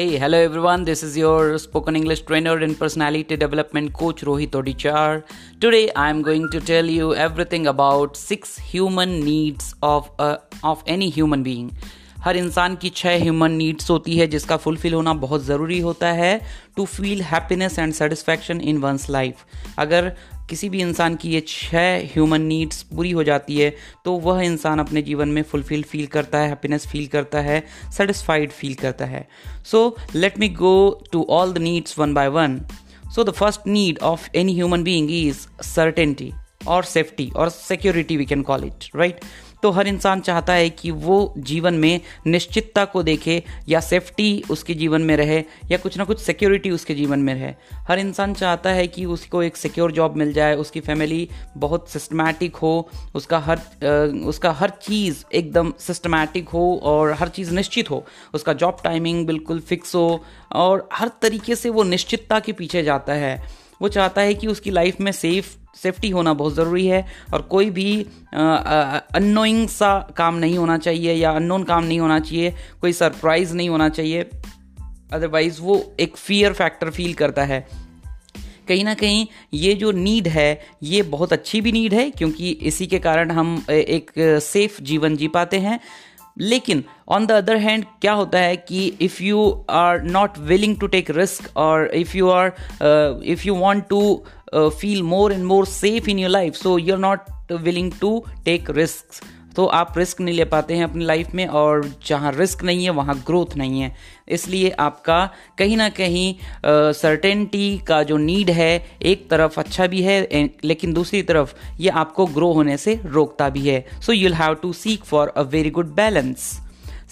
Hey, hello everyone. This is your spoken English trainer and personality development coach Rohit Odichar. Today I am going to tell you everything about six human needs of a, of any human being. हर इंसान की छह human needs होती है जिसका fulfil होना बहुत ज़रूरी होता है to feel happiness and satisfaction in one's life अगर किसी भी इंसान की ये छह ह्यूमन नीड्स पूरी हो जाती है तो वह इंसान अपने जीवन में फुलफिल फील करता है हैप्पीनेस फील करता है सेटिस्फाइड फील करता है। So let me go to all the needs one by one so the first need of any human being is certainty और सेफ्टी और security we can call it right तो हर इंसान चाहता है कि वो जीवन में निश्चितता को देखे या सेफ्टी उसके जीवन में रहे या कुछ ना कुछ सिक्योरिटी उसके जीवन में रहे। हर इंसान चाहता है कि उसको एक सिक्योर जॉब मिल जाए, उसकी फैमिली बहुत सिस्टमैटिक हो, उसका हर उसका हर चीज़ एकदम सिस्टमैटिक हो और हर चीज़ निश्चित हो। उसका जॉब टाइमिंग बिल्कुल फिक्स हो और हर तरीके से वो निश्चितता के पीछे जाता है। वो चाहता है कि उसकी लाइफ में सेफ़ सेफ्टी होना बहुत ज़रूरी है और कोई भी अनोइंग सा काम नहीं होना चाहिए या अननोन काम नहीं होना चाहिए, कोई सरप्राइज़ नहीं होना चाहिए। अदरवाइज़ वो एक फियर फैक्टर फील करता है। कहीं ना कहीं ये जो नीड है, ये बहुत अच्छी भी नीड है क्योंकि इसी के कारण हम एक सेफ़ जीवन जी पाते हैं। लेकिन ऑन द अदर हैंड क्या होता है कि if you are not willing to take risk और if you are if you want to feel more and more safe in your life so you are not willing to take risk तो आप risk नहीं ले पाते हैं अपनी life में और जहाँ रिस्क नहीं है, वहाँ ग्रोथ नहीं है। इसलिए आपका कहीं ना कहीं सर्टेनिटी का जो नीड है, एक तरफ़ अच्छा भी है लेकिन दूसरी तरफ़ ये आपको ग्रो होने से रोकता भी है। So you'll have to seek for a very good balance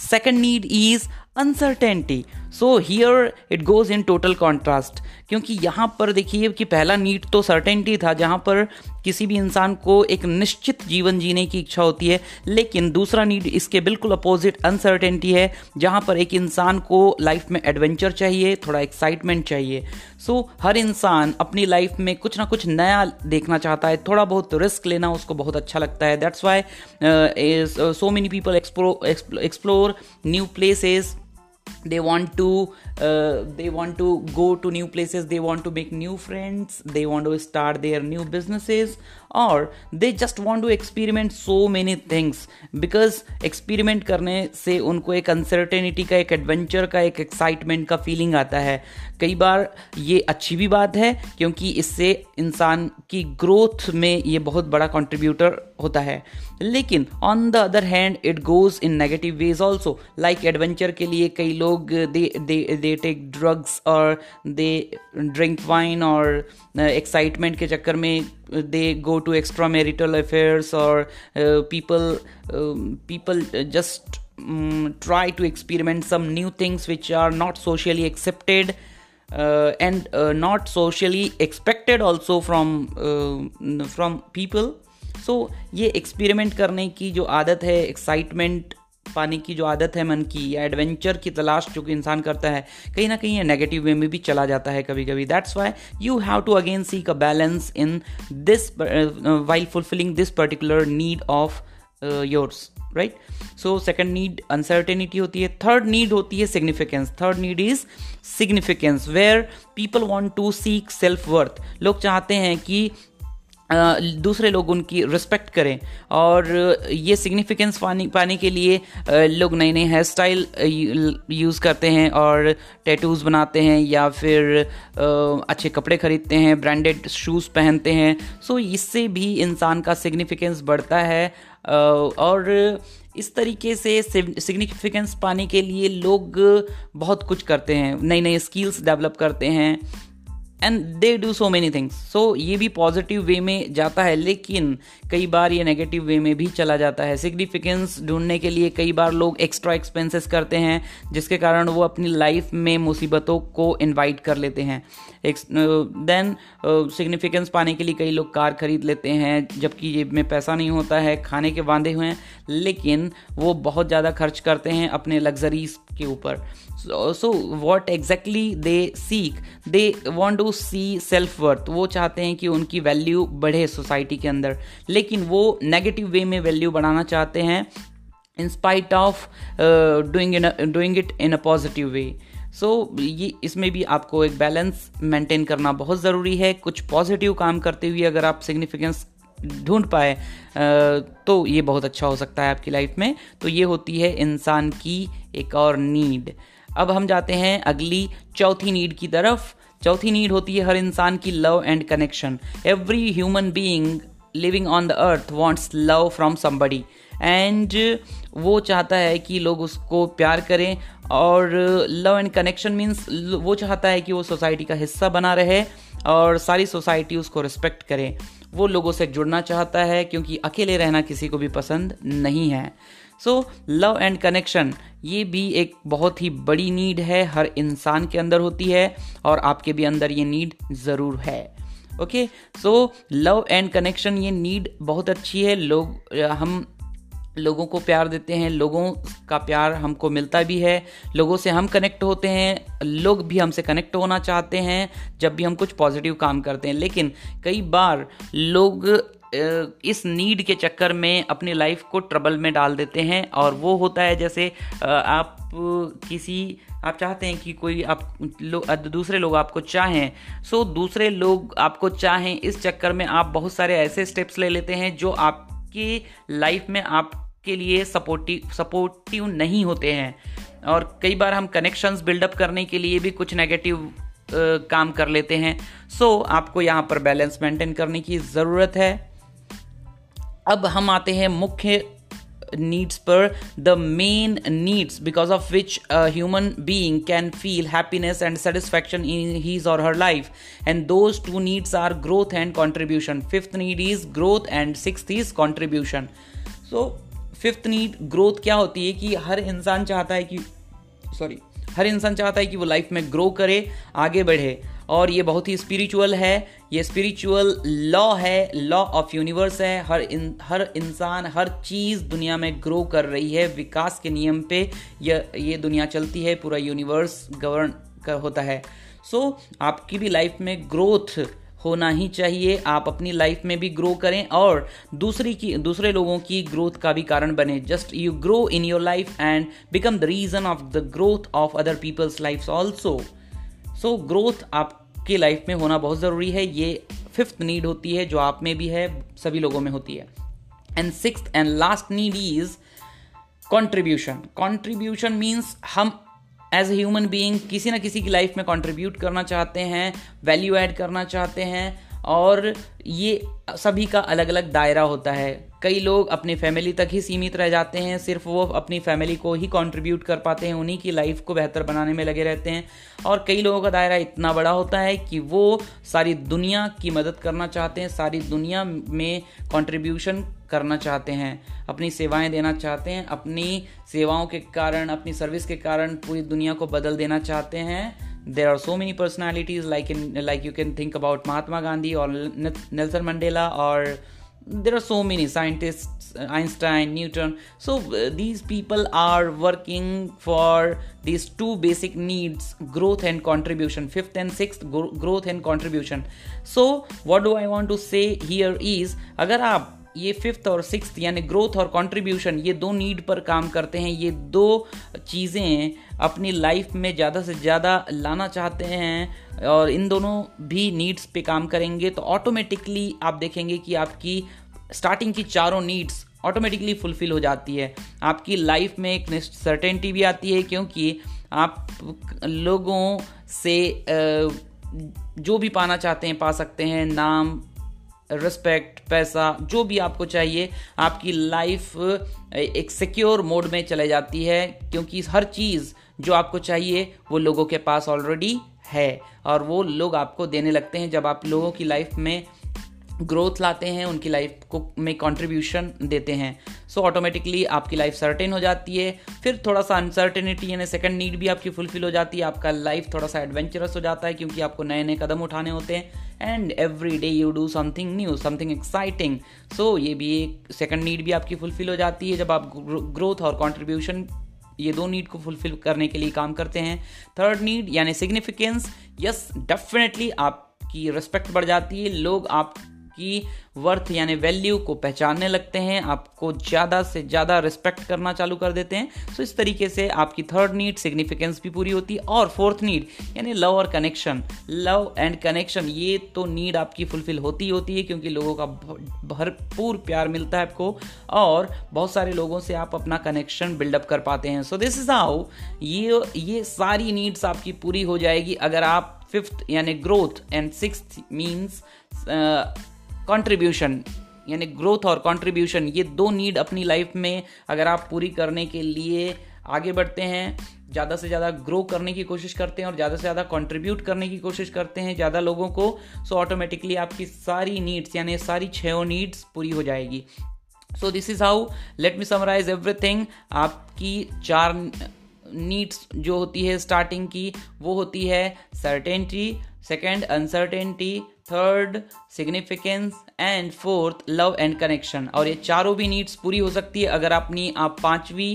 second need is uncertainty so here it goes in total contrast क्योंकि यहाँ पर देखिए कि पहला नीड तो सर्टेनिटी था जहाँ पर किसी भी इंसान को एक निश्चित जीवन जीने की इच्छा होती है लेकिन दूसरा नीड इसके बिल्कुल अपोजिट अनसर्टेनिटी है जहाँ पर एक इंसान को लाइफ में एडवेंचर चाहिए थोड़ा एक्साइटमेंट चाहिए। सो so, हर इंसान अपनी लाइफ में कुछ ना कुछ नया देखना चाहता है थोड़ा बहुत रिस्क लेना उसको बहुत अच्छा लगता है। That's why so many people explore new places they want to uh, they want to go to new places they want to make new friends they want to start their new businesses or they just want to experiment so many things because experiment करने से उनको एक uncertainty का एक adventure का एक excitement का feeling आता है कई बार ये अच्छी भी बात है क्योंकि इससे इंसान की ग्रोथ में ये बहुत बड़ा कंट्रीब्यूटर होता है लेकिन on the other hand it goes in negative ways also like adventure के लिए कई लोग लोग दे टेक ड्रग्स और दे ड्रिंक वाइन और एक्साइटमेंट के चक्कर में they go to extramarital affairs और people people just try to experiment some new things which are not socially accepted and not socially expected also from from people so ये experiment करने की जो आदत है एक्साइटमेंट पाने की जो आदत है मन की, या एडवेंचर की तलाश जो कि इंसान करता है, कहीं ना कहीं ये नेगेटिव वे में भी चला जाता है कभी कभी that's why you have to again seek a balance in this while fulfilling this particular need of yours right so second need uncertainty होती है। थर्ड नीड होती है significance third need is significance where people want to seek self worth लोग चाहते हैं कि दूसरे लोग उनकी रिस्पेक्ट करें। और ये सिग्निफिकेंस पाने पाने के लिए लोग नए नए हेयर स्टाइल यूज़ करते हैं और टैटूज़ बनाते हैं या फिर अच्छे कपड़े खरीदते हैं ब्रांडेड शूज़ पहनते हैं। सो इससे भी इंसान का सिग्निफिकेंस बढ़ता है। और इस तरीके से सिग्निफिकेंस पाने के लिए लोग बहुत कुछ करते हैं। नई नई स्किल्स डेवलप करते हैं। And they do so many things so ये भी पॉजिटिव वे में जाता है लेकिन कई बार ये नेगेटिव वे में भी चला जाता है। सिग्निफिकेंस ढूँढने के लिए कई बार लोग एक्स्ट्रा एक्सपेंसेस करते हैं जिसके कारण वो अपनी लाइफ में मुसीबतों को इनवाइट कर लेते हैं। देन सिग्निफिकेंस uh, पाने के लिए कई लोग कार खरीद लेते हैं जबकि जेब में पैसा नहीं होता है खाने के बांधे हुए हैं लेकिन वो बहुत ज़्यादा खर्च करते हैं अपने लग्जरीज के ऊपर। So what exactly they seek they want to see self worth वो चाहते हैं कि उनकी वैल्यू बढ़े सोसाइटी के अंदर। लेकिन वो नेगेटिव वे में वैल्यू बढ़ाना चाहते हैं in spite of doing doing it in a positive way so ये, इसमें भी आपको एक बैलेंस मेंटेन करना बहुत ज़रूरी है। कुछ पॉजिटिव काम करते हुए अगर आप सिग्निफिकेंस ढूंढ पाए तो ये बहुत अच्छा हो सकता है आपकी लाइफ में। तो ये होती है इंसान की एक और नीड अब हम जाते हैं अगली चौथी नीड की तरफ़। चौथी नीड होती है हर इंसान की love and connection. Every human being living on the earth wants love from somebody and वो चाहता है कि लोग उसको प्यार करें और लव एंड कनेक्शन मीन्स वो चाहता है कि वो सोसाइटी का हिस्सा बना रहे और सारी सोसाइटी उसको रिस्पेक्ट करे। वो लोगों से जुड़ना चाहता है क्योंकि अकेले रहना किसी को भी पसंद नहीं है। सो लव एंड कनेक्शन ये भी एक बहुत ही बड़ी नीड है, हर इंसान के अंदर होती है और आपके भी अंदर ये नीड ज़रूर है। Okay so love and connection ये नीड बहुत अच्छी है। लोग, हम लोगों को प्यार देते हैं, लोगों का प्यार हमको मिलता भी है, लोगों से हम कनेक्ट होते हैं, लोग भी हमसे कनेक्ट होना चाहते हैं, जब भी हम कुछ पॉजिटिव काम करते हैं। लेकिन, कई बार लोग इस नीड के चक्कर में अपनी लाइफ को ट्रबल में डाल देते हैं और वो होता है जैसे आप किसी आप चाहते हैं कि कोई आप लो, दूसरे लोग आपको चाहें सो दूसरे लोग आपको चाहें इस चक्कर में आप बहुत सारे ऐसे स्टेप्स ले लेते हैं जो आपकी लाइफ में आपके लिए सपोर्टिव सपोर्टिव नहीं होते हैं। और कई बार हम कनेक्शंस बिल्डअप करने के लिए भी कुछ नेगेटिव काम कर लेते हैं। सो so, आपको यहाँ पर बैलेंस मेंटेन करने की ज़रूरत है। अब हम आते हैं मुख्य नीड्स पर the main needs because of which human being can feel happiness and satisfaction in his or her life and those two needs are growth and contribution fifth need is growth and six is contribution so fifth need growth क्या होती है कि हर इंसान चाहता है कि sorry हर इंसान चाहता है कि वो लाइफ में ग्रो करे आगे बढ़े। और ये बहुत ही स्पिरिचुअल है। ये स्पिरिचुअल लॉ है। लॉ ऑफ़ यूनिवर्स है। हर इन हर इंसान हर चीज़ दुनिया में ग्रो कर रही है। विकास के नियम पे ये ये दुनिया चलती है। पूरा यूनिवर्स गवर्न होता है। सो so, आपकी भी लाइफ में ग्रोथ होना ही चाहिए। आप अपनी लाइफ में भी ग्रो करें और दूसरी की, दूसरे लोगों की ग्रोथ का भी कारण बने। Just you grow in your life and become the reason of the growth of other peoples life also so growth आपकी लाइफ में होना बहुत ज़रूरी है। ये फिफ्थ नीड होती है जो आप में भी है, सभी लोगों में होती है। And six and last need is contribution contribution means हम एज ए ह्यूमन बीइंग किसी ना किसी की लाइफ में कंट्रीब्यूट करना चाहते हैं वैल्यू ऐड करना चाहते हैं, और ये सभी का अलग अलग दायरा होता है। कई लोग अपनी फैमिली तक ही सीमित रह जाते हैं, सिर्फ़ वो अपनी फैमिली को ही कंट्रीब्यूट कर पाते हैं, उन्हीं की लाइफ को बेहतर बनाने में लगे रहते हैं। और कई लोगों का दायरा इतना बड़ा होता है कि वो सारी दुनिया की मदद करना चाहते हैं, सारी दुनिया में कंट्रीब्यूशन करना चाहते हैं, अपनी सेवाएँ देना चाहते हैं, अपनी सेवाओं के कारण, अपनी सर्विस के कारण पूरी दुनिया को बदल देना चाहते हैं। There are so many personalities, like in, like you can think about mahatma gandhi or nelson mandela or there are so many scientists einstein newton so uh, these people are working for these two basic needs growth and contribution fifth and sixth growth and contribution so what do i want to say here is agar aap ये fifth और six यानी growth और contribution ये दो need पर काम करते हैं ये दो चीज़ें अपनी लाइफ में ज़्यादा से ज़्यादा लाना चाहते हैं और इन दोनों भी नीड्स पे काम करेंगे तो ऑटोमेटिकली आप देखेंगे कि आपकी स्टार्टिंग की चारों नीड्स ऑटोमेटिकली फुलफिल हो जाती है। आपकी लाइफ में एक सर्टेनिटी भी आती है क्योंकि आप लोगों से जो भी पाना चाहते हैं, पा सकते हैं। नाम रिस्पेक्ट पैसा, जो भी आपको चाहिए, आपकी लाइफ एक सिक्योर मोड में चले जाती है क्योंकि हर चीज़ जो आपको चाहिए, वो लोगों के पास ऑलरेडी है और वो लोग आपको देने लगते हैं। जब आप लोगों की लाइफ में ग्रोथ लाते हैं उनकी लाइफ को में कंट्रीब्यूशन देते हैं। सो so, ऑटोमेटिकली आपकी लाइफ सर्टेन हो जाती है। फिर थोड़ा सा अनसर्टेनिटी यानी सेकंड नीड भी आपकी फुलफिल हो जाती है। आपका लाइफ थोड़ा सा एडवेंचरस हो जाता है क्योंकि आपको नए नए कदम उठाने होते हैं। And every day you do something new something exciting so ये भी एक सेकंड नीड भी आपकी फुलफिल हो जाती है जब आप ग्रोथ और कॉन्ट्रीब्यूशन ये दो नीड को फुलफिल करने के लिए काम करते हैं। थर्ड नीड यानी सिग्निफिकेंस यस डेफिनेटली आपकी रिस्पेक्ट बढ़ जाती है। लोग आप आपकी वर्थ यानी वैल्यू को पहचानने लगते हैं, आपको ज़्यादा से ज़्यादा रिस्पेक्ट करना चालू कर देते हैं। सो इस तरीके से आपकी थर्ड नीड सिग्निफिकेंस भी पूरी होती है और फोर्थ नीड यानी लव और कनेक्शन लव एंड कनेक्शन ये तो नीड आपकी फुलफिल होती होती है, क्योंकि लोगों का भरपूर प्यार मिलता है आपको और बहुत सारे लोगों से आप अपना कनेक्शन बिल्डअप कर पाते हैं। सो दिस इज़ हाउ ये ये सारी नीड्स आपकी पूरी हो जाएगी। अगर आप फिफ्थ यानी growth and six means contribution यानी ग्रोथ और कंट्रीब्यूशन ये दो नीड अपनी लाइफ में अगर आप पूरी करने के लिए आगे बढ़ते हैं, ज़्यादा से ज़्यादा ग्रो करने की कोशिश करते हैं और ज़्यादा से ज़्यादा कंट्रीब्यूट करने की कोशिश करते हैं ज़्यादा लोगों को सो ऑटोमेटिकली आपकी सारी नीड्स यानी सारी छः नीड्स पूरी हो जाएगी। So this is how let me summarize everything आपकी चार नीड्स जो होती है स्टार्टिंग की, वो होती है certainty second uncertainty third significance and fourth love and connection और ये चारों भी नीड्स पूरी हो सकती है अगर अपनी आप पांचवी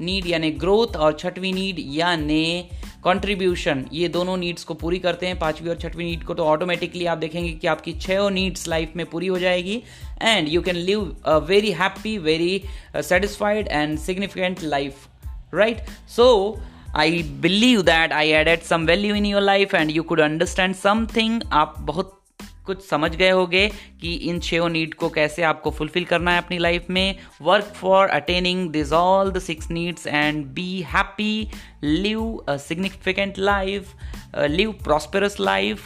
नीड यानी ग्रोथ और छठवीं नीड यानी कंट्रीब्यूशन ये दोनों नीड्स को पूरी करते हैं। पांचवी और छठवीं नीड को तो ऑटोमेटिकली आप देखेंगे कि आपकी छः नीड्स लाइफ में पूरी हो जाएगी। And you can live a very happy very satisfied and significant life right? So, I believe that I added some value in your life and you could understand something. आप बहुत कुछ समझ गए होगे कि इन छो नीड को कैसे आपको फुलफिल करना है अपनी लाइफ में। Work for attaining these all the six needs and be happy live a significant life live prosperous life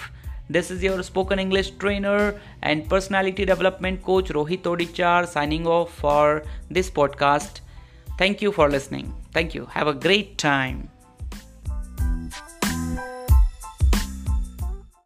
this is your spoken English trainer and personality development coach Rohit Odichar signing off for this podcast thank you for listening thank you have a great time